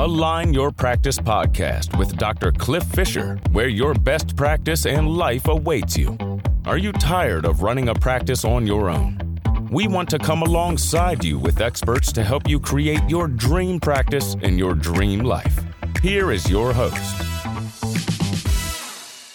Align Your Practice podcast with Dr. Cliff Fisher, where your best practice and life awaits you. Are you tired of running a practice on your own? We want to come alongside you with experts to help you create your dream practice and your dream life. Here is your host.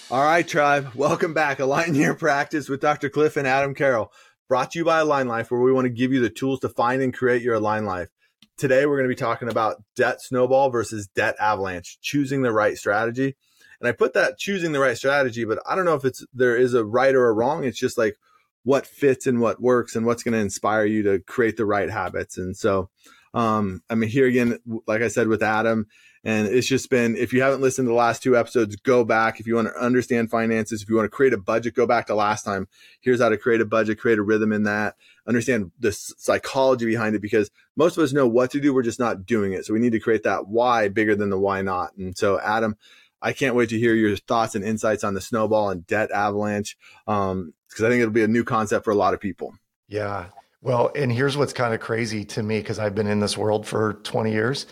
All right, tribe. Welcome back. Align Your Practice with Dr. Cliff and Adam Carroll. Brought to you by Align Life, where we want to give you the tools to find and create your Align Life. Today, we're going to be talking about debt snowball versus debt avalanche, choosing the right strategy. And I put that choosing the right strategy, but I don't know if it's there is a right or a wrong. It's just like what fits and what works and what's going to inspire you to create the right habits. And so, um, I'm here again, like I said, with Adam. And it's just been, if you haven't listened to the last two episodes, go back. If you want to understand finances, if you want to create a budget, go back to last time. Here's how to create a budget, create a rhythm in that, understand the psychology behind it because most of us know what to do. We're just not doing it. So we need to create that why bigger than the why not. And so, Adam, I can't wait to hear your thoughts and insights on the snowball and debt avalanche. Um, cause I think it'll be a new concept for a lot of people. Yeah. Well, and here's what's kind of crazy to me because I've been in this world for 20 years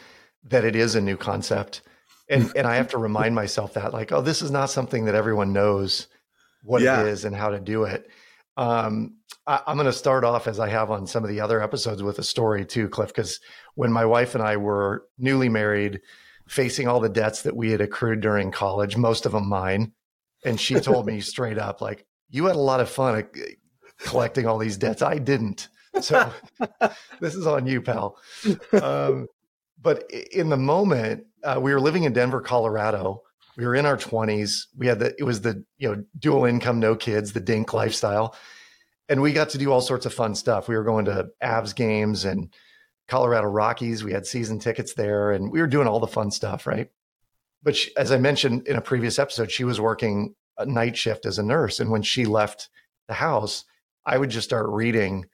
that it is a new concept. And and I have to remind myself that like, oh, this is not something that everyone knows what yeah. it is and how to do it. Um, I, am going to start off as I have on some of the other episodes with a story too, Cliff, because when my wife and I were newly married, facing all the debts that we had accrued during college, most of them mine, and she told me straight up, like, you had a lot of fun collecting all these debts. I didn't. So this is on you, pal. Um, but in the moment, uh, we were living in Denver, Colorado. We were in our 20s. We had the, it was the, you know, dual income, no kids, the dink lifestyle. And we got to do all sorts of fun stuff. We were going to Avs games and Colorado Rockies. We had season tickets there and we were doing all the fun stuff, right? But she, as I mentioned in a previous episode, she was working a night shift as a nurse. And when she left the house, I would just start reading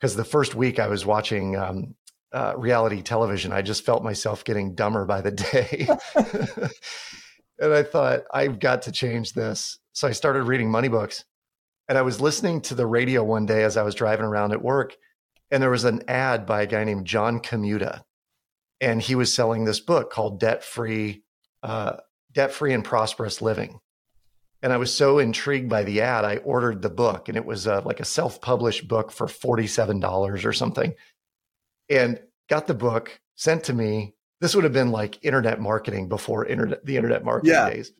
because the first week I was watching um, uh, reality television. I just felt myself getting dumber by the day. and I thought, I've got to change this. So I started reading money books. And I was listening to the radio one day as I was driving around at work. And there was an ad by a guy named John Cummuta. And he was selling this book called Debt Free, uh, Debt Free and Prosperous Living. And I was so intrigued by the ad, I ordered the book, and it was uh, like a self published book for $47 or something and got the book sent to me. This would have been like internet marketing before internet, the internet marketing yeah. days.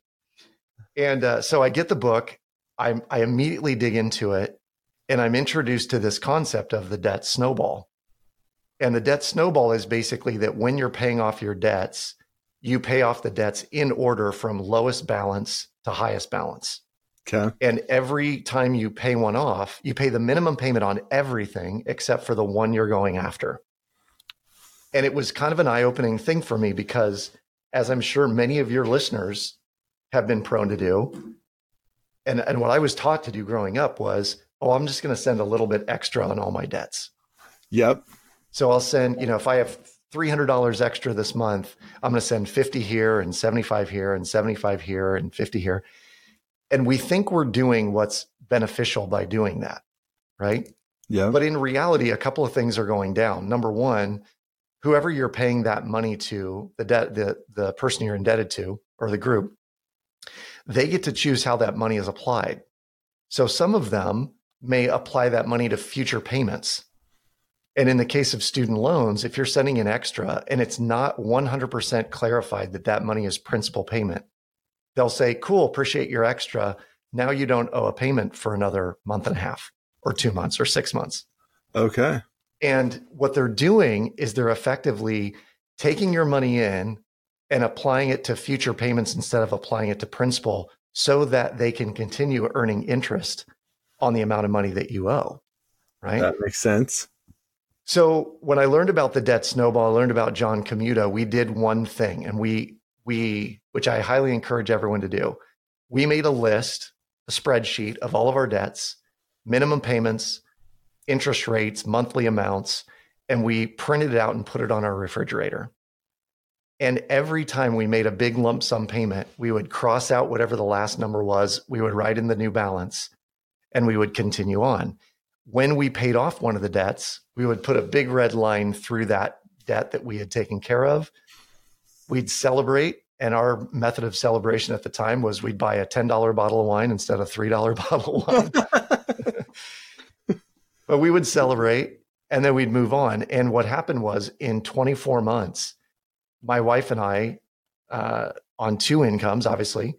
And uh, so I get the book. I, I immediately dig into it, and I'm introduced to this concept of the debt snowball. And the debt snowball is basically that when you're paying off your debts, you pay off the debts in order from lowest balance to highest balance. Okay. And every time you pay one off, you pay the minimum payment on everything except for the one you're going after. And it was kind of an eye opening thing for me because, as I'm sure many of your listeners have been prone to do, and, and what I was taught to do growing up was, oh, I'm just going to send a little bit extra on all my debts. Yep. So I'll send, you know, if I have $300 extra this month, I'm going to send 50 here and 75 here and 75 here and 50 here. And we think we're doing what's beneficial by doing that, right? Yeah. But in reality, a couple of things are going down. Number one, whoever you're paying that money to, the debt, the the person you're indebted to, or the group, they get to choose how that money is applied. So some of them may apply that money to future payments. And in the case of student loans, if you're sending an extra and it's not 100% clarified that that money is principal payment, they'll say, cool, appreciate your extra. Now you don't owe a payment for another month and a half or two months or six months. Okay. And what they're doing is they're effectively taking your money in and applying it to future payments instead of applying it to principal so that they can continue earning interest on the amount of money that you owe. Right. That makes sense. So when I learned about the debt snowball, I learned about John Cummuta, we did one thing and we we which I highly encourage everyone to do. We made a list, a spreadsheet of all of our debts, minimum payments, interest rates, monthly amounts, and we printed it out and put it on our refrigerator. And every time we made a big lump sum payment, we would cross out whatever the last number was, we would write in the new balance, and we would continue on. When we paid off one of the debts, we would put a big red line through that debt that we had taken care of. we'd celebrate. And our method of celebration at the time was we'd buy a $10 bottle of wine instead of $3 bottle of wine. but we would celebrate and then we'd move on. And what happened was in 24 months, my wife and I, uh, on two incomes, obviously,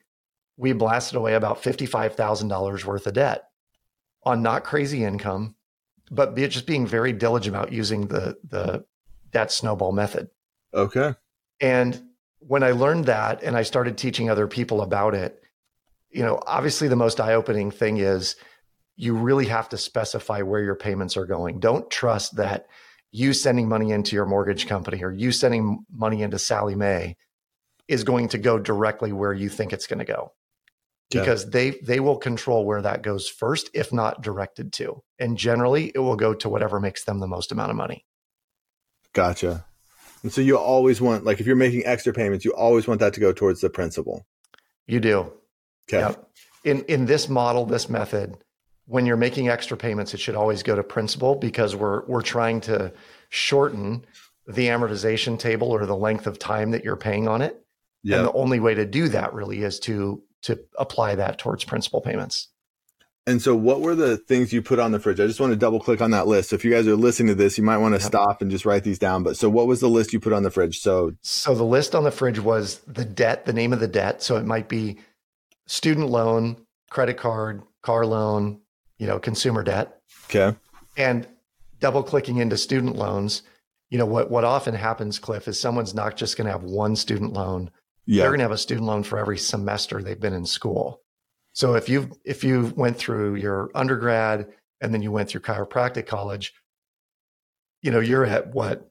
we blasted away about $55,000 worth of debt on not crazy income, but be, just being very diligent about using the, the debt snowball method. Okay. And when I learned that and I started teaching other people about it, you know, obviously the most eye opening thing is you really have to specify where your payments are going. Don't trust that you sending money into your mortgage company or you sending money into Sallie Mae is going to go directly where you think it's going to go. Because yeah. they they will control where that goes first if not directed to. And generally it will go to whatever makes them the most amount of money. Gotcha. And so you always want like if you're making extra payments, you always want that to go towards the principal. You do. Okay. Yep. In in this model, this method, when you're making extra payments, it should always go to principal because we're we're trying to shorten the amortization table or the length of time that you're paying on it. Yep. And the only way to do that really is to to apply that towards principal payments. And so, what were the things you put on the fridge? I just want to double click on that list. So, if you guys are listening to this, you might want to yep. stop and just write these down. But so, what was the list you put on the fridge? So, so the list on the fridge was the debt, the name of the debt. So, it might be student loan, credit card, car loan, you know, consumer debt. Okay. And double clicking into student loans, you know, what, what often happens, Cliff, is someone's not just going to have one student loan. Yeah. They're going to have a student loan for every semester they've been in school. So if you if you went through your undergrad and then you went through chiropractic college, you know, you're at what,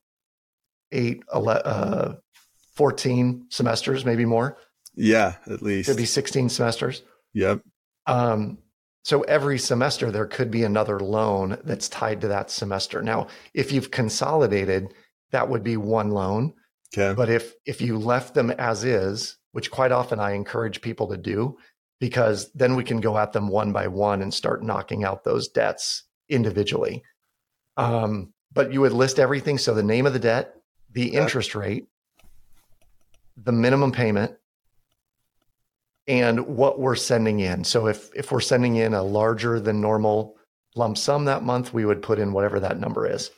eight, 11, uh, 14 semesters, maybe more. Yeah, at least. Could be 16 semesters. Yep. Um, so every semester there could be another loan that's tied to that semester. Now, if you've consolidated, that would be one loan. Okay. But if if you left them as is, which quite often I encourage people to do, because then we can go at them one by one and start knocking out those debts individually. Um, but you would list everything. So the name of the debt, the interest rate, the minimum payment, and what we're sending in. So if if we're sending in a larger than normal lump sum that month, we would put in whatever that number is.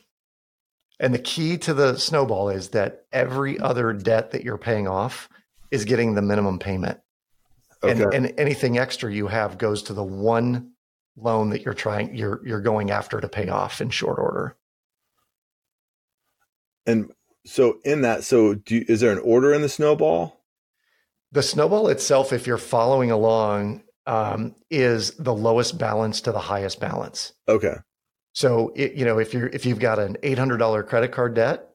And the key to the snowball is that every other debt that you're paying off is getting the minimum payment. Okay. And, and anything extra you have goes to the one loan that you're trying you're you're going after to pay off in short order. And so in that, so do you, is there an order in the snowball? The snowball itself, if you're following along, um, is the lowest balance to the highest balance. Okay. So it, you know if you're if you've got an eight hundred dollar credit card debt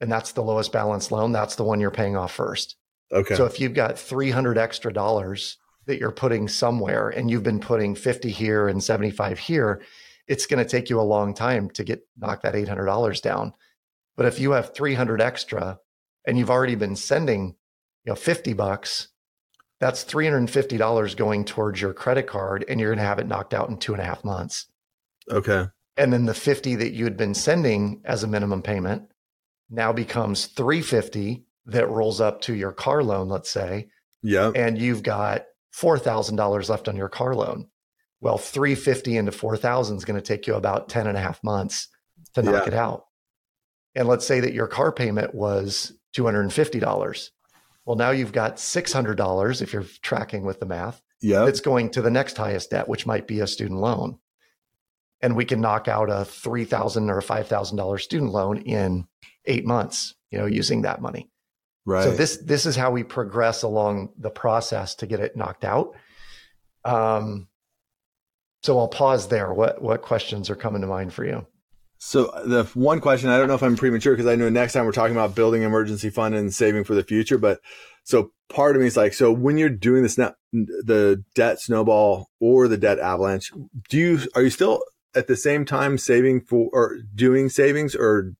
and that's the lowest balance loan, that's the one you're paying off first. Okay. So if you've got three hundred extra dollars that you're putting somewhere and you've been putting 50 here and 75 here, it's going to take you a long time to get knock that $800 down. But if you have 300 extra and you've already been sending you know 50 bucks that's $350 going towards your credit card and you're going to have it knocked out in two and a half months. Okay. And then the 50 that you had been sending as a minimum payment now becomes 350 that rolls up to your car loan let's say. Yeah and you've got $4000 left on your car loan. Well 350 into 4000 is going to take you about 10 and a half months to knock yeah. it out. And let's say that your car payment was $250 well, now you've got $600 if you're tracking with the math. Yeah. It's going to the next highest debt, which might be a student loan. And we can knock out a $3,000 or a $5,000 student loan in eight months, you know, using that money. Right. So this, this is how we progress along the process to get it knocked out. Um, so I'll pause there. What, what questions are coming to mind for you? So the one question, I don't know if I'm premature because I know next time we're talking about building emergency fund and saving for the future, but so part of me is like, so when you're doing this now, the debt snowball or the debt avalanche, do you, are you still at the same time saving for or doing savings or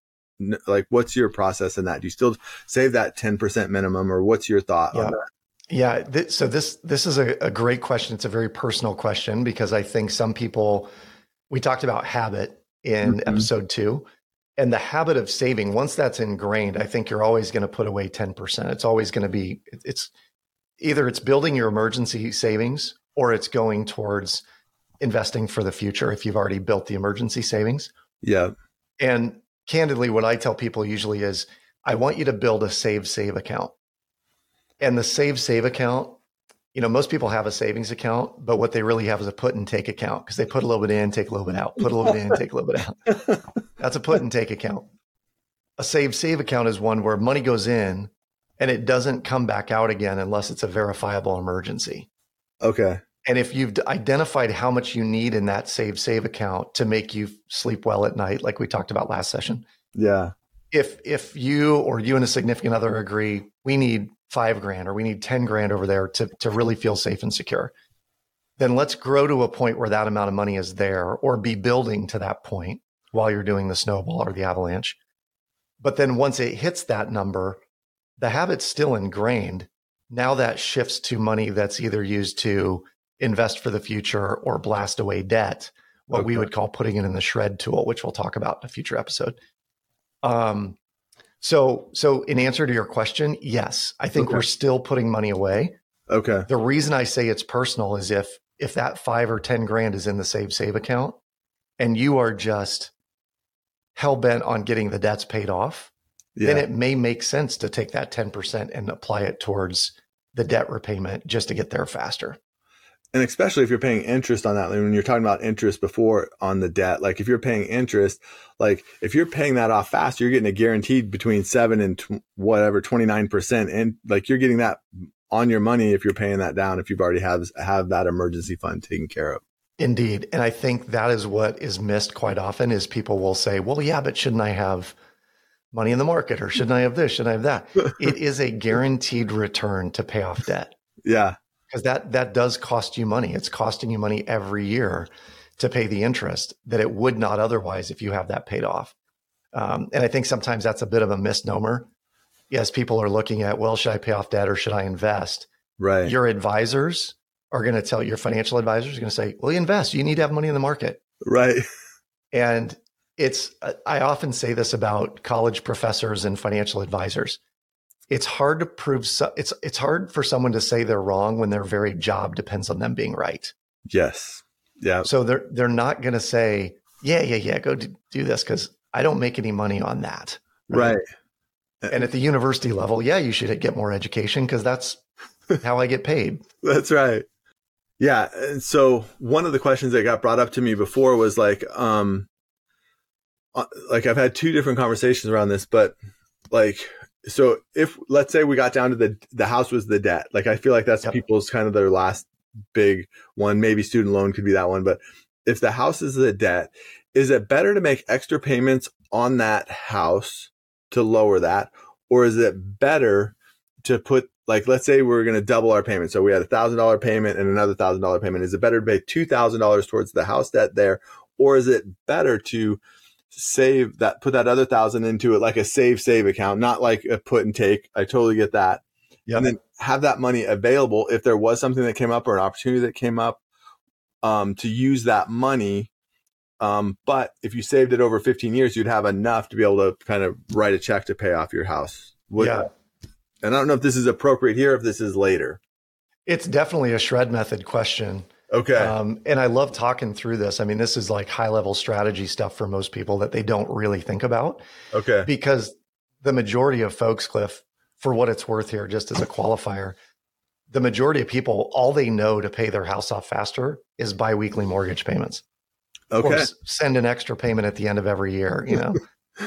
like what's your process in that? Do you still save that 10% minimum or what's your thought yeah. on that? Yeah. Th- so this, this is a, a great question. It's a very personal question because I think some people, we talked about habit in mm-hmm. episode two. And the habit of saving, once that's ingrained, I think you're always going to put away 10%. It's always going to be, it's either it's building your emergency savings or it's going towards investing for the future if you've already built the emergency savings. Yeah. And candidly, what I tell people usually is I want you to build a save save account. And the save save account, you know, most people have a savings account, but what they really have is a put and take account because they put a little bit in, take a little bit out, put a little bit in, take a little bit out. That's a put and take account. A save save account is one where money goes in and it doesn't come back out again unless it's a verifiable emergency. Okay. And if you've identified how much you need in that save save account to make you sleep well at night, like we talked about last session, Yeah. if if you or you and a significant other agree we need five grand or we need 10 grand over there to, to really feel safe and secure, then let's grow to a point where that amount of money is there or be building to that point while you're doing the snowball or the avalanche. But then once it hits that number, the habit's still ingrained. Now that shifts to money that's either used to invest for the future or blast away debt, what okay. we would call putting it in the shred tool, which we'll talk about in a future episode. Um, so, so in answer to your question, yes, I think okay. we're still putting money away. Okay. The reason I say it's personal is if if that five or ten grand is in the save save account, and you are just hell bent on getting the debts paid off, yeah. then it may make sense to take that ten percent and apply it towards the debt repayment just to get there faster and especially if you're paying interest on that like when you're talking about interest before on the debt like if you're paying interest like if you're paying that off fast you're getting a guaranteed between 7 and t- whatever 29% and like you're getting that on your money if you're paying that down if you've already have have that emergency fund taken care of. Indeed. And i think that is what is missed quite often is people will say well yeah but shouldn't i have money in the market? Or shouldn't i have this? Shouldn't i have that? It is a guaranteed return to pay off debt. Yeah because that that does cost you money. It's costing you money every year to pay the interest that it would not otherwise if you have that paid off. Um, and I think sometimes that's a bit of a misnomer. Yes, people are looking at, well, should I pay off debt or should I invest? Right. Your advisors are going to tell your financial advisors are going to say, well, you invest. You need to have money in the market. Right. And it's, I often say this about college professors and financial advisors it's hard to prove so, it's it's hard for someone to say they're wrong when their very job depends on them being right. Yes. Yeah. So they're they're not going to say, "Yeah, yeah, yeah, go do, do this cuz I don't make any money on that." Right. right. And at the university level, yeah, you should get more education cuz that's how I get paid. that's right. Yeah, and so one of the questions that got brought up to me before was like um uh, like I've had two different conversations around this, but like so if let's say we got down to the the house was the debt like i feel like that's yep. people's kind of their last big one. Maybe student loan could be that one but if the house is the debt is it better to make extra payments on that house to lower that? Or is it better to put like let's say we're going to double our payment. So we had a thousand dollar payment and another thousand dollar payment. Is it better to pay two thousand dollars towards the house debt there? Or is it better to save that, put that other thousand into it like a save save account, not like a put and take. I totally get that. Yep. And then have that money available if there was something that came up or an opportunity that came up um, to use that money. Um, but if you saved it over 15 years, you'd have enough to be able to kind of write a check to pay off your house. Would, yeah. And I don't know if this is appropriate here, if this is later. It's definitely a shred method question. Okay. Um, and I love talking through this. I mean, this is like high level strategy stuff for most people that they don't really think about. Okay. Because the majority of folks, Cliff, for what it's worth here, just as a qualifier, the majority of people, all they know to pay their house off faster is biweekly mortgage payments. Okay. Or send an extra payment at the end of every year, you know.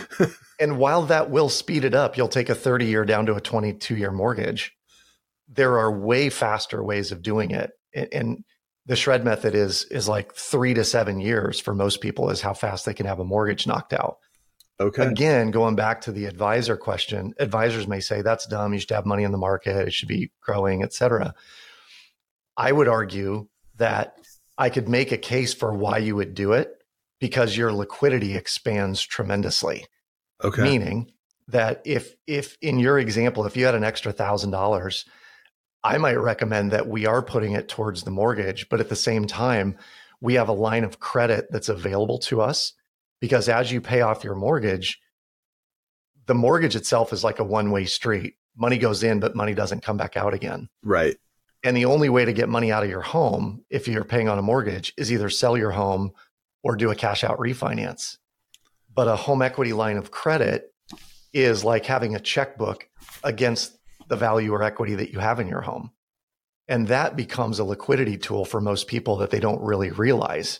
and while that will speed it up, you'll take a 30 year down to a 22 year mortgage. There are way faster ways of doing it. And, and the shred method is is like three to seven years for most people is how fast they can have a mortgage knocked out. Okay. Again, going back to the advisor question, advisors may say that's dumb. You should have money in the market. It should be growing, et cetera. I would argue that I could make a case for why you would do it because your liquidity expands tremendously. Okay. Meaning that if if in your example, if you had an extra thousand dollars I might recommend that we are putting it towards the mortgage, but at the same time, we have a line of credit that's available to us because as you pay off your mortgage, the mortgage itself is like a one way street. Money goes in, but money doesn't come back out again. Right. And the only way to get money out of your home, if you're paying on a mortgage, is either sell your home or do a cash out refinance. But a home equity line of credit is like having a checkbook against the value or equity that you have in your home. And that becomes a liquidity tool for most people that they don't really realize.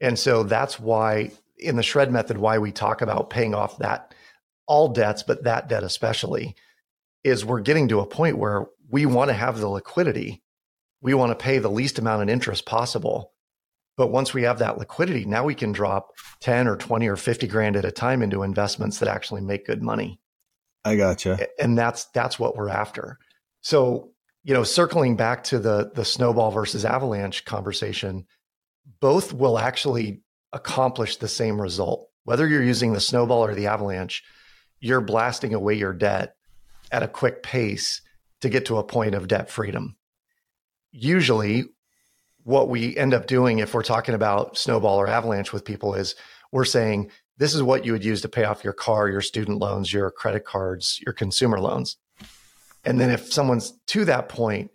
And so that's why in the shred method, why we talk about paying off that all debts, but that debt especially, is we're getting to a point where we want to have the liquidity. We want to pay the least amount of interest possible. But once we have that liquidity, now we can drop 10 or 20 or 50 grand at a time into investments that actually make good money. I gotcha. And that's that's what we're after. So, you know, circling back to the the snowball versus avalanche conversation, both will actually accomplish the same result. Whether you're using the snowball or the avalanche, you're blasting away your debt at a quick pace to get to a point of debt freedom. Usually, what we end up doing if we're talking about snowball or avalanche with people is we're saying, this is what you would use to pay off your car, your student loans, your credit cards, your consumer loans. And then if someone's to that point,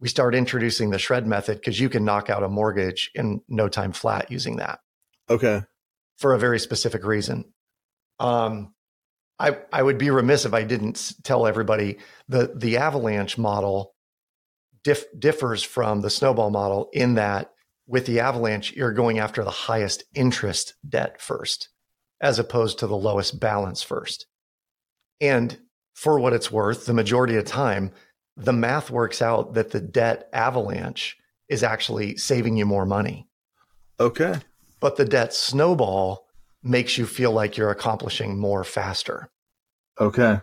we start introducing the shred method because you can knock out a mortgage in no time flat using that. Okay. For a very specific reason. Um, I, I would be remiss if I didn't tell everybody the the avalanche model dif- differs from the snowball model in that with the avalanche you're going after the highest interest debt first as opposed to the lowest balance first. And for what it's worth, the majority of time the math works out that the debt avalanche is actually saving you more money. Okay. But the debt snowball makes you feel like you're accomplishing more faster. Okay.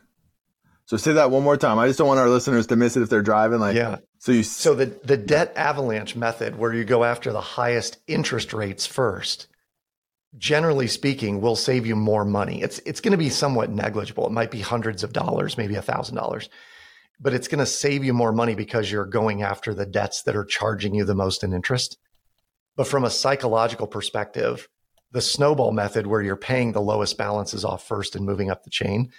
So say that one more time. I just don't want our listeners to miss it if they're driving. Like, yeah. So you. So the the debt avalanche method, where you go after the highest interest rates first, generally speaking, will save you more money. It's it's going to be somewhat negligible. It might be hundreds of dollars, maybe a thousand dollars, but it's going to save you more money because you're going after the debts that are charging you the most in interest. But from a psychological perspective, the snowball method, where you're paying the lowest balances off first and moving up the chain,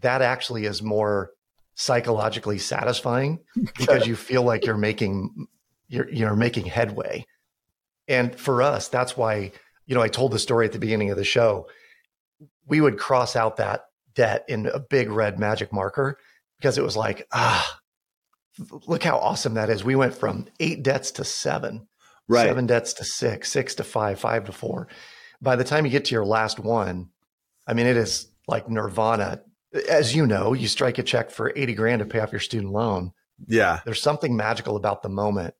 that actually is more psychologically satisfying because you feel like you're making you're you're making headway. And for us, that's why, you know, I told the story at the beginning of the show. We would cross out that debt in a big red magic marker because it was like, ah, look how awesome that is. We went from eight debts to seven, right. seven debts to six, six to five, five to four. By the time you get to your last one, I mean, it is like nirvana. As you know, you strike a check for 80 grand to pay off your student loan. Yeah. There's something magical about the moment.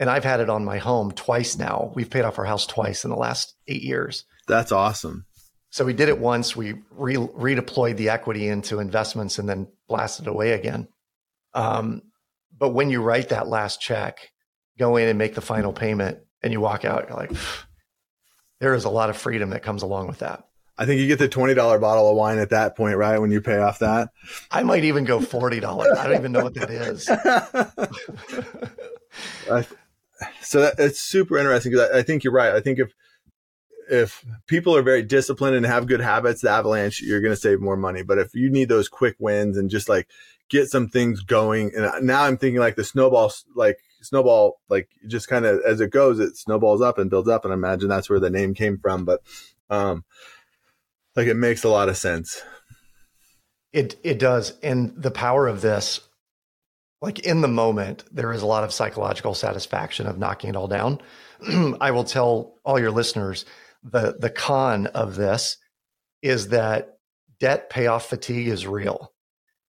And I've had it on my home twice now. We've paid off our house twice in the last eight years. That's awesome. So we did it once. We re- redeployed the equity into investments and then blasted away again. Um, but when you write that last check, go in and make the final payment, and you walk out, you're like, there is a lot of freedom that comes along with that. I think you get the twenty dollar bottle of wine at that point, right? When you pay off that, I might even go forty dollars. I don't even know what that is. so that, it's super interesting because I, I think you're right. I think if if people are very disciplined and have good habits, the avalanche, you're going to save more money. But if you need those quick wins and just like get some things going, and now I'm thinking like the snowball, like snowball, like just kind of as it goes, it snowballs up and builds up. And I imagine that's where the name came from. But, um, like it makes a lot of sense. It, it does. And the power of this, like in the moment, there is a lot of psychological satisfaction of knocking it all down. I will tell all your listeners the the con of this is that debt payoff fatigue is real.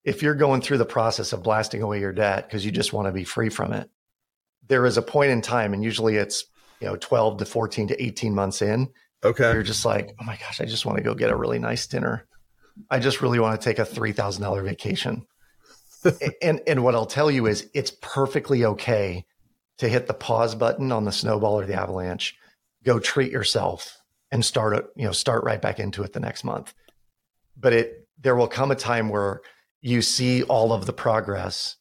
If you're going through the process of blasting away your debt because you just want to be free from it, there is a point in time, and usually it's you know 12 to 14 to 18 months in. Okay. You're just like, oh my gosh, I just want to go get a really nice dinner. I just really want to take a three thousand dollar vacation. and and what I'll tell you is it's perfectly okay to hit the pause button on the snowball or the avalanche, go treat yourself and start you know, start right back into it the next month. But it there will come a time where you see all of the progress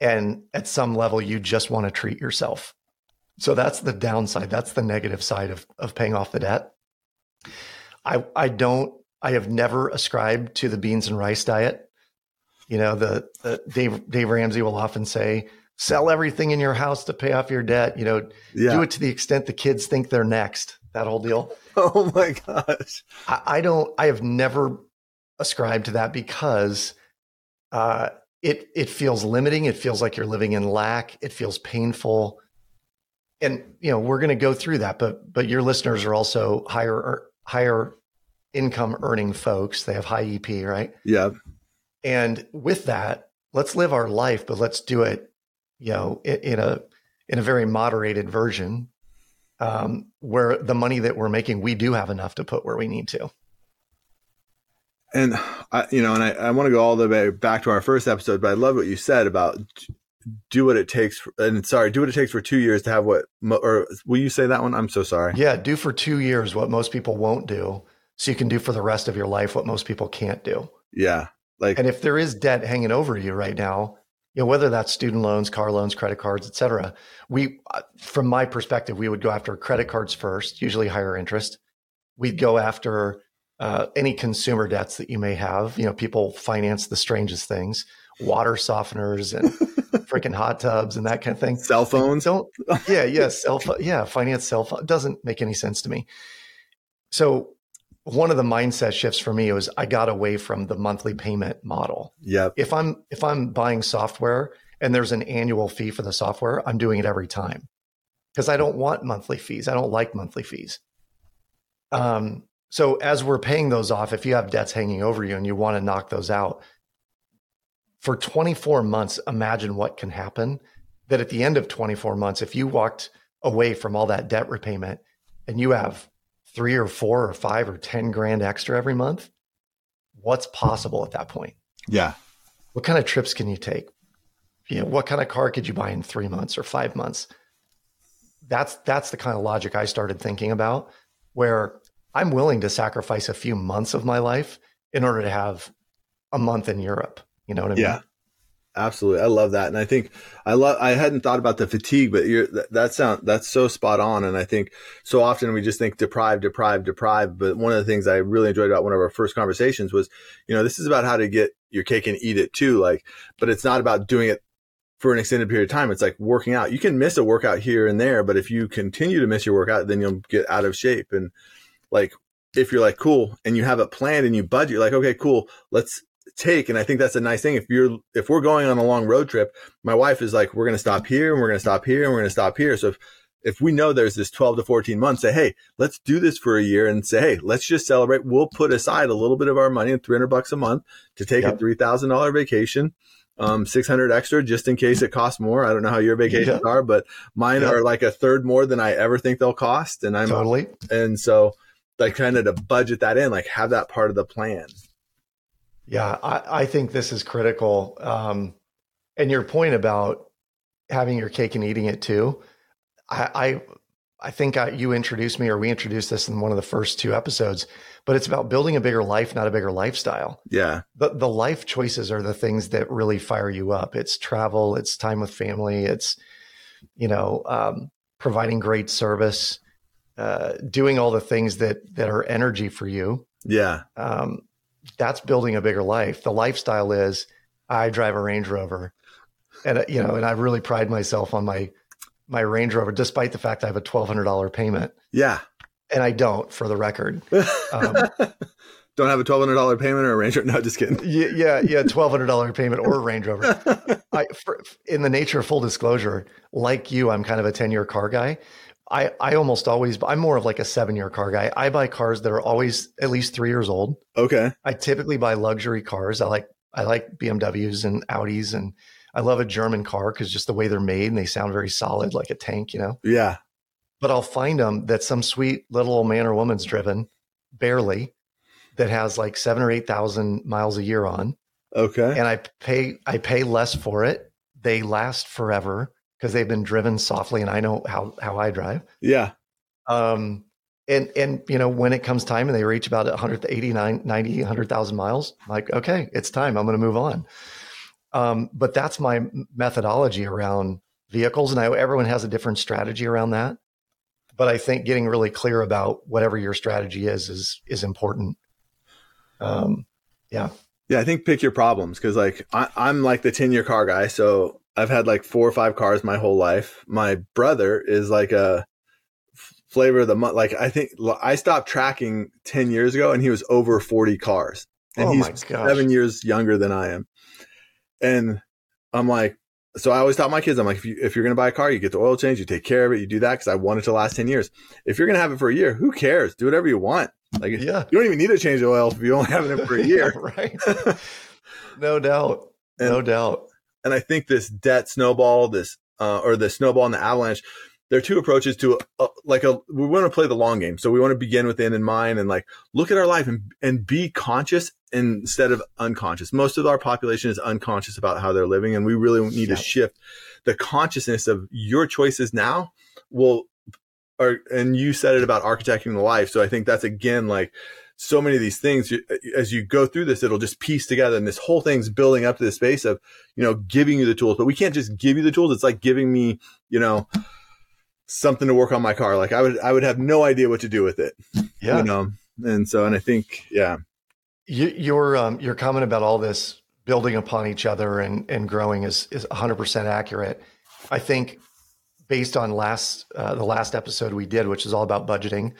and at some level you just want to treat yourself. So that's the downside. That's the negative side of of paying off the debt. I I don't I have never ascribed to the beans and rice diet. You know, the, the Dave Dave Ramsey will often say, sell everything in your house to pay off your debt. You know, yeah. do it to the extent the kids think they're next. That whole deal. Oh my gosh. I, I don't I have never ascribed to that because uh, it it feels limiting. It feels like you're living in lack. It feels painful. And you know, we're going to go through that, but but your listeners are also higher higher income earning folks. They have high EP, right? Yeah. And with that, let's live our life, but let's do it, you know, in, in a in a very moderated version, um, where the money that we're making, we do have enough to put where we need to. And I, you know, and I, I want to go all the way back to our first episode, but I love what you said about do what it takes. For, and sorry, do what it takes for two years to have what, or will you say that one? I'm so sorry. Yeah. Do for two years what most people won't do so you can do for the rest of your life what most people can't do. Yeah. Like, and if there is debt hanging over you right now, you know, whether that's student loans, car loans, credit cards, et cetera, we, uh, from my perspective, we would go after credit cards first, usually higher interest. We'd go after uh, any consumer debts that you may have. You know, people finance the strangest things, water softeners and freaking hot tubs and that kind of thing. Cell phones. Don't. Yeah. Yeah. Cell phone. Yeah. Finance cell phone doesn't make any sense to me. So one of the mindset shifts for me was I got away from the monthly payment model. Yeah. If I'm if I'm buying software and there's an annual fee for the software, I'm doing it every time because I don't want monthly fees. I don't like monthly fees. Um, so as we're paying those off, if you have debts hanging over you and you want to knock those out, for 24 months, imagine what can happen. That at the end of 24 months, if you walked away from all that debt repayment and you have three or four or five or 10 grand extra every month, what's possible at that point? Yeah. What kind of trips can you take? You know, what kind of car could you buy in three months or five months? That's that's the kind of logic I started thinking about where I'm willing to sacrifice a few months of my life in order to have a month in Europe. You know what I mean? Yeah. Absolutely. I love that. And I think I love, I hadn't thought about the fatigue, but you're, that, that sound, that's so spot on. And I think so often we just think deprive, deprive, deprive. But one of the things I really enjoyed about one of our first conversations was, you know, this is about how to get your cake and eat it too. Like, but it's not about doing it for an extended period of time. It's like working out. You can miss a workout here and there, but if you continue to miss your workout, then you'll get out of shape. And like, if you're like, cool, and you have it planned and you budget, like, okay, cool, let's take. And I think that's a nice thing. If you're, if we're going on a long road trip, my wife is like, we're going to stop here and we're going to stop here and we're going to stop here. So if, if we know there's this 12 to 14 months, say, Hey, let's do this for a year and say, Hey, let's just celebrate. We'll put aside a little bit of our money, 300 bucks a month to take yep. a $3,000 vacation. Um, 600 extra just in case it costs more. I don't know how your vacations are, but mine are like a third more than I ever think they'll cost. And I'm totally. And so like kind of to budget that in, like have that part of the plan. Yeah, I, I think this is critical. Um, and your point about having your cake and eating it too, I, I, I think I, you introduced me or we introduced this in one of the first two episodes, but it's about building a bigger life, not a bigger lifestyle. Yeah. The, the life choices are the things that really fire you up. It's travel, it's time with family, it's, you know, um, providing great service, uh, doing all the things that, that are energy for you. Yeah. Um, that's building a bigger life. The lifestyle is I drive a Range Rover, and you know, and I really pride myself on my my Range Rover, despite the fact I have a twelve hundred dollar payment. Yeah, and I don't, for the record. Um, don't have a twelve hundred dollar payment or a Range Rover. No, just kidding. Yeah, yeah, yeah twelve hundred dollar payment or a Range Rover. I, for, in the nature of full disclosure, like you, I'm kind of a ten year car guy. I, I almost always I'm more of like a seven year car guy. I buy cars that are always at least three years old. Okay. I typically buy luxury cars. I like I like BMWs and Audis and I love a German car because just the way they're made and they sound very solid like a tank, you know? Yeah. But I'll find them that some sweet little old man or woman's driven, barely, that has like seven or eight thousand miles a year on. Okay. And I pay I pay less for it. They last forever because they've been driven softly and I know how how I drive. Yeah. Um and and you know when it comes time and they reach about 180 90 100,000 miles I'm like okay it's time I'm going to move on. Um but that's my methodology around vehicles and I, everyone has a different strategy around that. but I think getting really clear about whatever your strategy is is is important. Um, yeah, yeah. I think pick your problems because like I, I'm like the ten year car guy, so I've had like four or five cars my whole life. My brother is like a flavor of the month. Like I think I stopped tracking 10 years ago and he was over 40 cars and Oh he's my gosh. seven years younger than I am. And I'm like, so I always taught my kids, I'm like, if you, if you're going to buy a car, you get the oil change, you take care of it, you do that. Cause I want it to last 10 years. If you're going to have it for a year, who cares? Do whatever you want. Like yeah, you don't even need to change the oil if you only have it for a year. right. No doubt, no doubt. And I think this debt snowball, this uh, or the snowball and the avalanche, there are two approaches to uh, like a we want to play the long game. So we want to begin with the end in mind and like look at our life and and be conscious instead of unconscious. Most of our population is unconscious about how they're living, and we really need Yeah. to shift the consciousness of your choices now will or and you said it about architecting the life. So I think that's again like so many of these things as you go through this it'll just piece together and this whole thing's building up to the space of you know giving you the tools. But we can't just give you the tools. It's like giving me you know something to work on my car. Like i would i would have no idea what to do with it. Yeah, you know? And so and i think yeah. You, your um, your comment about all this building upon each other and and growing is is 100% accurate. I think based on last uh, the last episode we did, which is all about budgeting,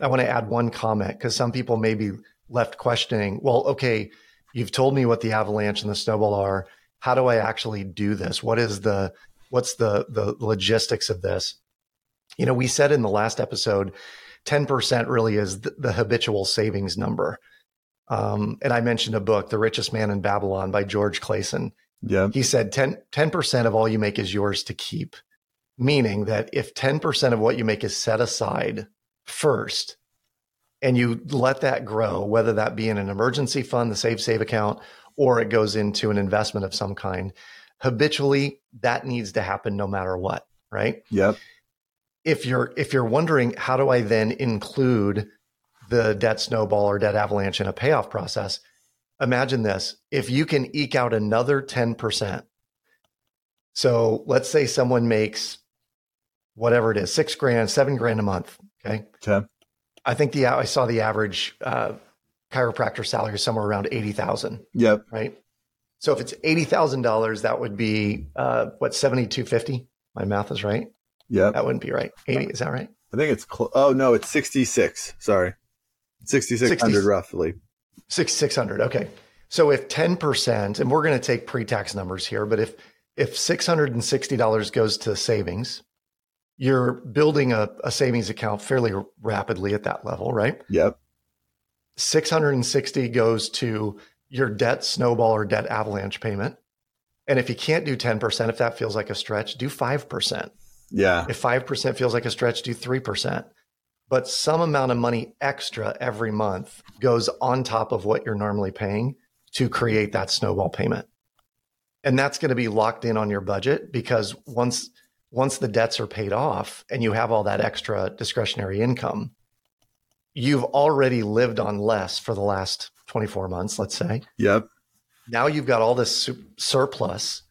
I want to add one comment because some people may be left questioning. Well, okay, you've told me what the avalanche and the snowball are. How do I actually do this? What is the what's the the logistics of this? You know, we said in the last episode, 10% really is the, the habitual savings number. Um, and I mentioned a book, The Richest Man in Babylon by George Clason. yeah He said 10, 10% of all you make is yours to keep, meaning that if 10% of what you make is set aside first and you let that grow, whether that be in an emergency fund, the Save Save account, or it goes into an investment of some kind, habitually that needs to happen no matter what, right? yep if you're if you're wondering how do I then include the debt snowball or debt avalanche in a payoff process, imagine this: if you can eke out another ten percent. So let's say someone makes whatever it is, six grand, seven grand a month. Okay, okay I think the I saw the average uh, chiropractor salary is somewhere around eighty thousand yep right? So if it's eighty thousand dollars, that would be uh, what seventy two fifty. My math is right. Yeah. That wouldn't be right. Eighty is that right? i think it's cl- oh no it's 66 sorry 6600 60 roughly Six six hundred. Okay. So if ten percent, and we're going to take pre tax numbers here, but if if six hundred and sixty dollars goes to savings, you're building a, a savings account fairly rapidly at that level, right? yep 660 goes to your debt snowball or debt avalanche payment. And if you can't do 10%, if that feels like a stretch, do 5%. yeah If 5% feels like a stretch, do 3%. But some amount of money extra every month goes on top of what you're normally paying to create that snowball payment. And that's going to be locked in on your budget because once once the debts are paid off and you have all that extra discretionary income, you've already lived on less for the last 24 months, let's say. Yep. Now you've got all this su- surplus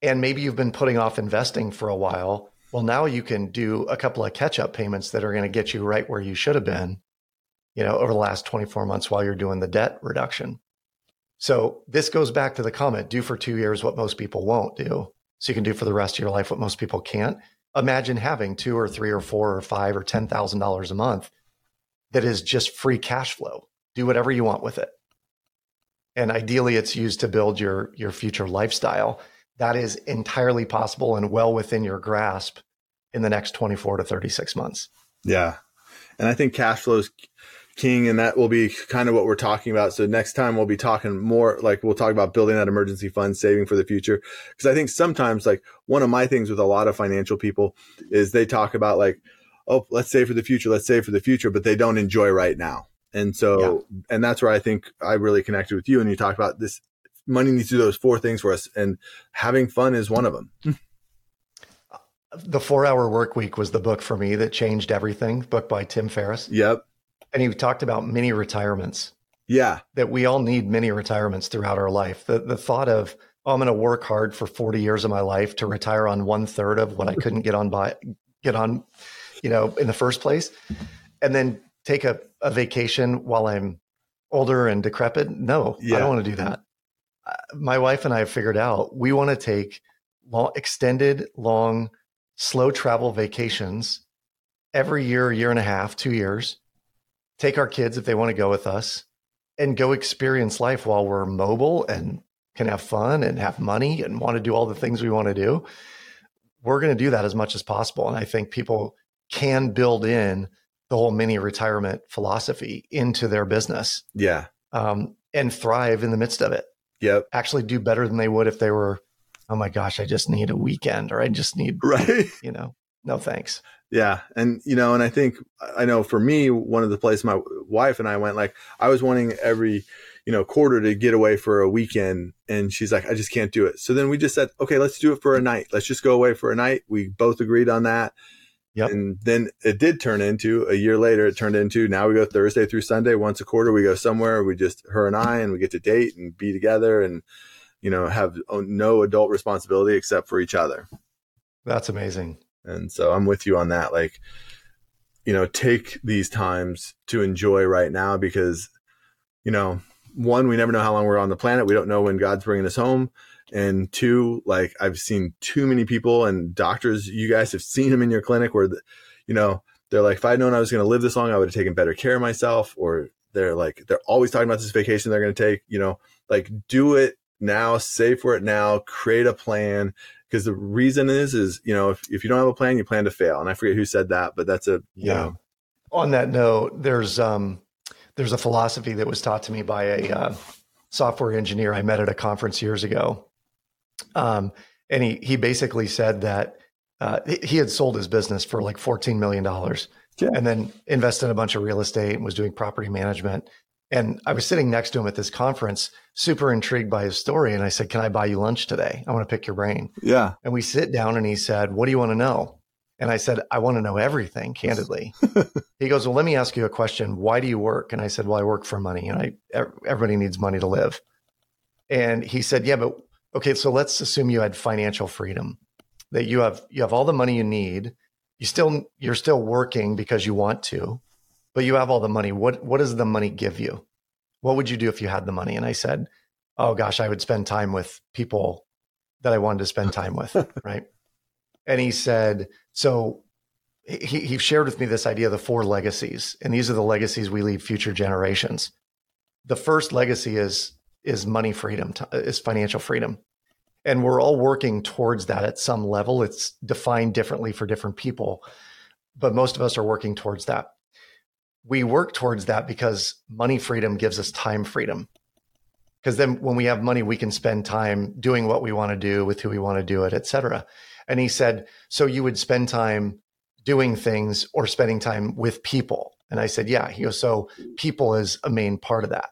and maybe you've been putting off investing for a while. Well now you can do a couple of catch up payments that are going to get you right where you should have been you know over the last 24 months while you're doing the debt reduction. So this goes back to the comment do for 2 years what most people won't do so you can do for the rest of your life what most people can't. Imagine having 2 or 3 or 4 or 5 or $10,000 a month that is just free cash flow. Do whatever you want with it. And ideally it's used to build your your future lifestyle. That is entirely possible and well within your grasp in the next 24 to 36 months. Yeah. And I think cash flow is king, and that will be kind of what we're talking about. So next time we'll be talking more like we'll talk about building that emergency fund, saving for the future. Because I think sometimes, like one of my things with a lot of financial people is they talk about like, oh, let's save for the future, let's save for the future, but they don't enjoy right now. And so, and that's where I think I really connected with you. And you talked about this money needs to do those four things for us, and having fun is one of them. Hmm. the four hour work week was the book for me that changed everything book by tim ferriss Yep. And he talked about mini retirements Yeah. that we all need many retirements throughout our life the, the thought of oh, i'm going to work hard for 40 years of my life to retire on one third of what i couldn't get on by get on you know, in the first place, and then take a, a vacation while I'm older and decrepit. No, yeah. I don't want to do that. Uh, my wife and I have figured out we want to take long, extended, long, slow travel vacations every year, year and a half, two years. Take our kids if they want to go with us and go experience life while we're mobile and can have fun and have money and want to do all the things we want to do. We're going to do that as much as possible. And I think people can build in the whole mini retirement philosophy into their business. Yeah. Um, and thrive in the midst of it. Yep. Actually do better than they would if they were, oh my gosh, I just need a weekend or I just need, right. You know, no thanks. Yeah. And, you know, and I think, I know for me, one of the places my wife and I went, like, I was wanting every, you know, quarter to get away for a weekend. And she's like, I just can't do it. So then we just said, okay, let's do it for a night. Let's just go away for a night. We both agreed on that. Yep. And then it did turn into a year later, it turned into now we go Thursday through Sunday once a quarter. We go somewhere. We just, her and I, and we get to date and be together and, you know, have oh, no adult responsibility except for each other. That's amazing. And so I'm with you on that. Like, you know, take these times to enjoy right now because, you know, one, we never know how long we're on the planet. We don't know when God's bringing us home. And two, like I've seen too many people and doctors, you guys have seen them in your clinic where, the, you know, they're like, if I'd known I was going to live this long, I would have taken better care of myself. Or they're like, they're always talking about this vacation they're going to take, you know, like do it now, save for it now, create a plan. Because the reason is, is, you know, if, if you don't have a plan, you plan to fail. And I forget who said that, but that's a, yeah. Know. On that note, there's, um, there's a philosophy that was taught to me by a uh, software engineer I met at a conference years ago. Um, and he, he basically said that uh, he had sold his business for like $14 million yeah. and then invested in a bunch of real estate and was doing property management. And I was sitting next to him at this conference, super intrigued by his story. And I said, Can I buy you lunch today? I want to pick your brain. Yeah. And we sit down and he said, What do you want to know? And I said, I want to know everything, candidly. he goes, Well, let me ask you a question. Why do you work? And I said, Well, I work for money, and I everybody needs money to live. And he said, Yeah, but okay, so let's assume you had financial freedom, that you have you have all the money you need. You still you're still working because you want to, but you have all the money. What what does the money give you? What would you do if you had the money? And I said, Oh gosh, I would spend time with people that I wanted to spend time with, right? And he said, so he, he shared with me this idea of the four legacies, and these are the legacies we leave future generations. The first legacy is is money freedom, is financial freedom, and we're all working towards that at some level. It's defined differently for different people, but most of us are working towards that. We work towards that because money freedom gives us time freedom. Because then when we have money, we can spend time doing what we want to do with who we want to do it, et cetera. And he said, So you would spend time doing things or spending time with people? And I said, Yeah. He goes, So people is a main part of that.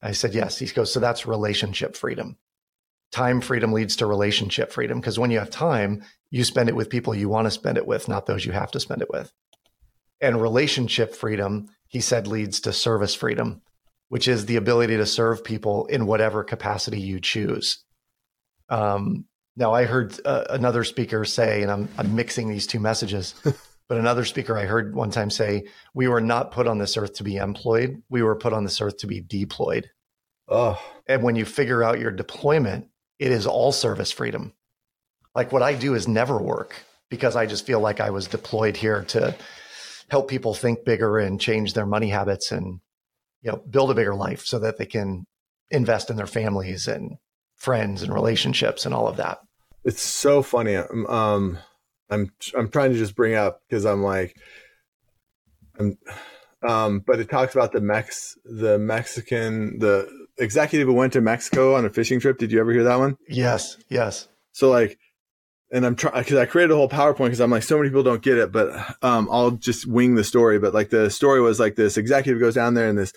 I said, Yes. He goes, So that's relationship freedom. Time freedom leads to relationship freedom because when you have time, you spend it with people you want to spend it with, not those you have to spend it with. And relationship freedom, he said, leads to service freedom, which is the ability to serve people in whatever capacity you choose. Um, now, I heard uh, another speaker say, and I'm, I'm mixing these two messages, but another speaker I heard one time say, We were not put on this earth to be employed. We were put on this earth to be deployed. Oh. And when you figure out your deployment, it is all service freedom. Like what I do is never work because I just feel like I was deployed here to help people think bigger and change their money habits and you know build a bigger life so that they can invest in their families and friends and relationships and all of that it's so funny. Um, I'm I'm trying to just bring up because I'm like, I'm, um, but it talks about the Mex the Mexican the executive who went to Mexico on a fishing trip. Did you ever hear that one? Yes, yes. So like, and I'm trying because I created a whole PowerPoint because I'm like, so many people don't get it, but um, I'll just wing the story. But like the story was like this executive goes down there and this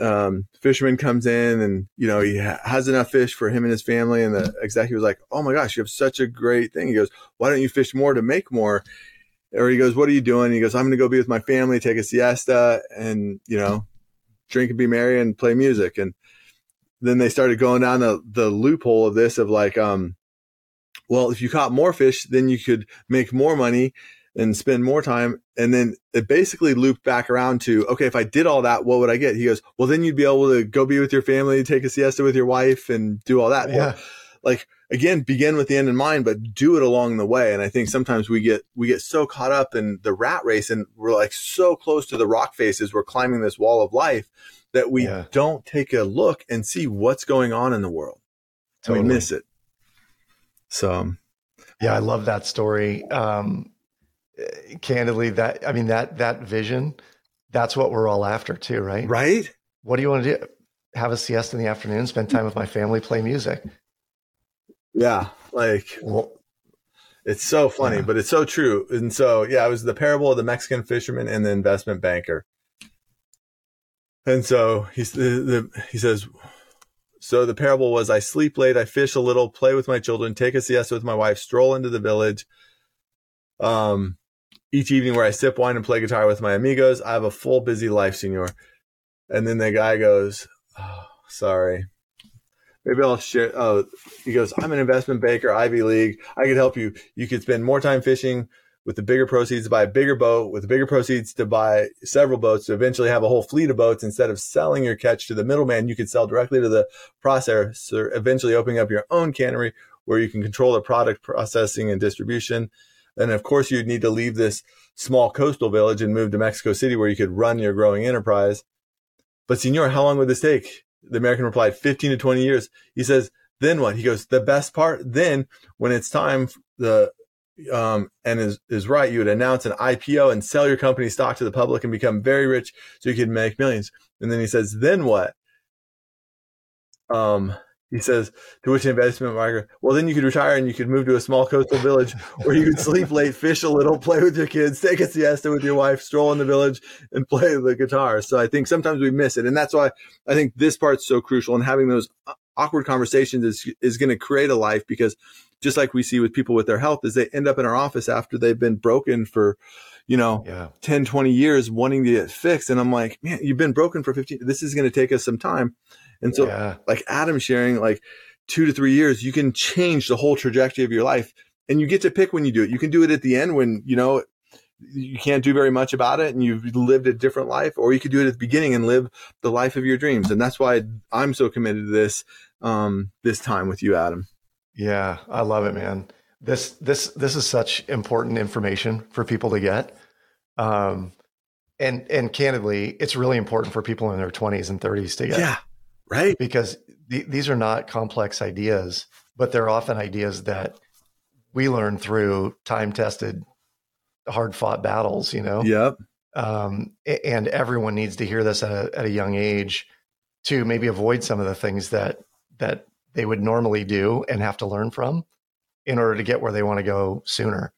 um, fisherman comes in and you know he ha- has enough fish for him and his family and the executive was like oh my gosh you have such a great thing. He goes why don't you fish more to make more? Or he goes what are you doing? He goes i'm going to go be with my family take a siesta and you know drink and be merry and play music. And then they started going down the, the loophole of this of like um well if you caught more fish then you could make more money and spend more time. And then it basically looped back around to, okay, if I did all that, what would I get? He goes, well, then you'd be able to go be with your family, take a siesta with your wife and do all that. Yeah. like again, begin with the end in mind, but do it along the way. And I think sometimes we get, we get so caught up in the rat race and we're like so close to the rock faces. We're climbing this wall of life that we Yeah. don't take a look and see what's going on in the world. Totally. We miss it. So Yeah, I love that story. Um, candidly, that I mean that that vision, that's what we're all after too, right? right. What do you want to do? Have a siesta in the afternoon, spend time with my family, play music. Yeah. Like Well, it's so funny, Yeah. but it's so true. And so, yeah, it was the parable of the Mexican fisherman and the investment banker. And so he's the, the he says, so the parable was I sleep late, I fish a little, play with my children, take a siesta with my wife, stroll into the village. Um, each evening where I sip wine and play guitar with my amigos, I have a full busy life, senor. And then the guy goes, oh, sorry. Maybe I'll share. Oh, he goes, I'm an investment banker, Ivy League. I could help you. You could spend more time fishing with the bigger proceeds to buy a bigger boat, with the bigger proceeds to buy several boats to eventually have a whole fleet of boats. Instead of selling your catch to the middleman, you could sell directly to the processor, eventually opening up your own cannery where you can control the product processing and distribution. And of course, you'd need to leave this small coastal village and move to Mexico City where you could run your growing enterprise. But senor, how long would this take? The American replied, 15 to 20 years. He says, then what? He goes, the best part, then when it's time, the, um, and is, is right, you would announce an IPO and sell your company stock to the public and become very rich so you could make millions. And then he says, then what? Um, he says, to which investment banker, well, then you could retire and you could move to a small coastal village where you could sleep late, fish a little, play with your kids, take a siesta with your wife, stroll in the village and play the guitar. So I think sometimes we miss it. And that's why I think this part's so crucial and having those awkward conversations is, is going to create a life because just like we see with people with their health is they end up in our office after they've been broken for, you know, yeah, 10, 20 years wanting to get fixed. And I'm like, man, you've been broken for 15. This is going to take us some time. And so yeah, like Adam sharing like two to three years, you can change the whole trajectory of your life and you get to pick when you do it. You can do it at the end when, you know, you can't do very much about it and you've lived a different life, or you could do it at the beginning and live the life of your dreams. And that's why I'm so committed to this, um, this time with you, Adam. yeah. I love it, man. This this this is such important information for people to get. Um, and and candidly, it's really important for people in their 20s and 30s to get. Yeah. Right. because th- these are not complex ideas, but they're often ideas that we learn through time tested, hard fought battles, you know? Yep. Um, and everyone needs to hear this at a, at a young age to maybe avoid some of the things that, that they would normally do and have to learn from in order to get where they want to go sooner.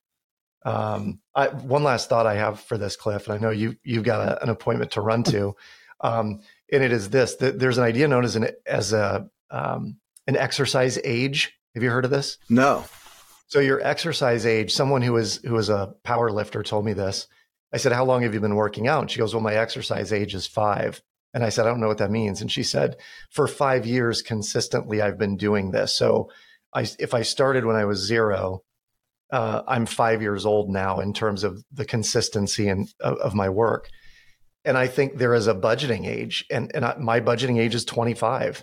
Um, I, one last thought I have for this, Cliff, and I know you you've got a, an appointment to run to, um, and it is this: that there's an idea known as an as a um, an exercise age. Have you heard of this? No. So your exercise age. Someone who is who is a power lifter told me this. I said, "How long have you been working out?" And she goes, "Well, my exercise age is five. And I said, "I don't know what that means." And she said, "For five years consistently, I've been doing this. So, I if I started when I was zero, uh, I'm five years old now in terms of the consistency and of, of my work. And I think there is a budgeting age, and and I, my budgeting age is 25.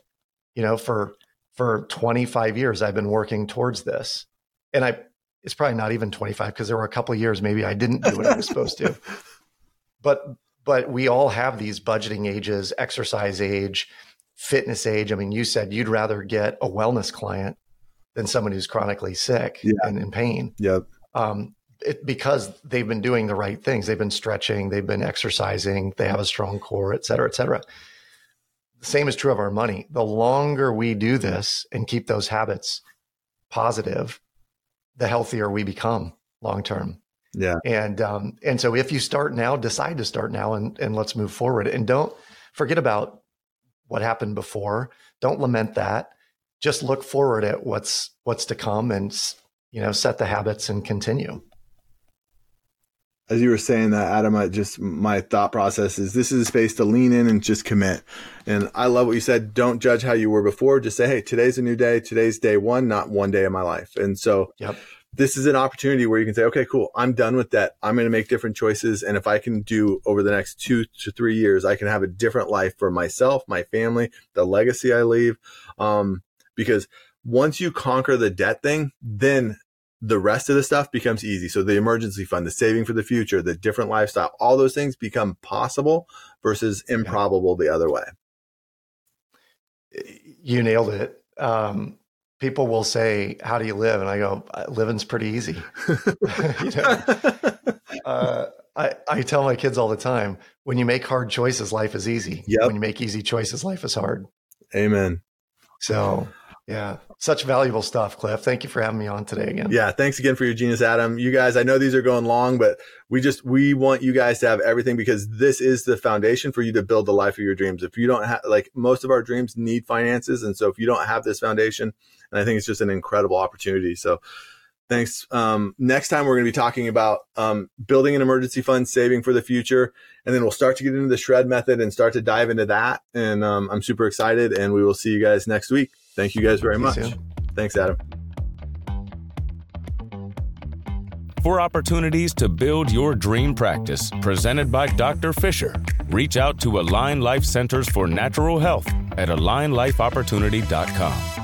You know, for for 25 years, I've been working towards this, and I it's probably not even 25 because there were a couple of years maybe I didn't do what I was supposed to. But but we all have these budgeting ages, exercise age, fitness age. I mean, you said you'd rather get a wellness client than someone who's chronically sick Yeah. and in pain Yep. um, it, because they've been doing the right things. They've been stretching, they've been exercising, they have a strong core, et cetera, et cetera. The same is true of our money. The longer we do this and keep those habits positive, the healthier we become long term. Yeah. And um, and so if you start now, decide to start now and, and let's move forward. And don't forget about what happened before. Don't lament that. Just look forward at what's what's to come and you know set the habits and continue. As you were saying that, Adam, I just my thought process is this is a space to lean in and just commit. And I love what you said. Don't judge how you were before. Just say, hey, today's a new day. Today's day one, not one day of my life. And so Yep. This is an opportunity where you can say, okay, cool. I'm done with that. I'm going to make different choices. And if I can do over the next two to three years, I can have a different life for myself, my family, the legacy I leave. Um, because once you conquer the debt thing, then the rest of the stuff becomes easy. So the emergency fund, the saving for the future, the different lifestyle, all those things become possible versus improbable the other way. You nailed it. Um, people will say, "How do you live?" And I go, uh, "Living's pretty easy." you know, uh, I I tell my kids all the time, when you make hard choices, life is easy. Yep. When you make easy choices, life is hard. Amen. So yeah, such valuable stuff, Cliff. Thank you for having me on today again. Yeah, thanks again for your genius, Adam. You guys, I know these are going long, but we just we want you guys to have everything because this is the foundation for you to build the life of your dreams. If you don't have like most of our dreams need finances, and so if you don't have this foundation, and I think it's just an incredible opportunity. So thanks. Um, next time we're going to be talking about um, building an emergency fund, saving for the future, and then we'll start to get into the shred method and start to dive into that. And um, I'm super excited, and we will see you guys next week. Thank you guys very much. Thanks, Adam. For opportunities to build your dream practice, presented by Dr. Fisher, reach out to Align Life Centers for Natural Health at alignlifeopportunity.com.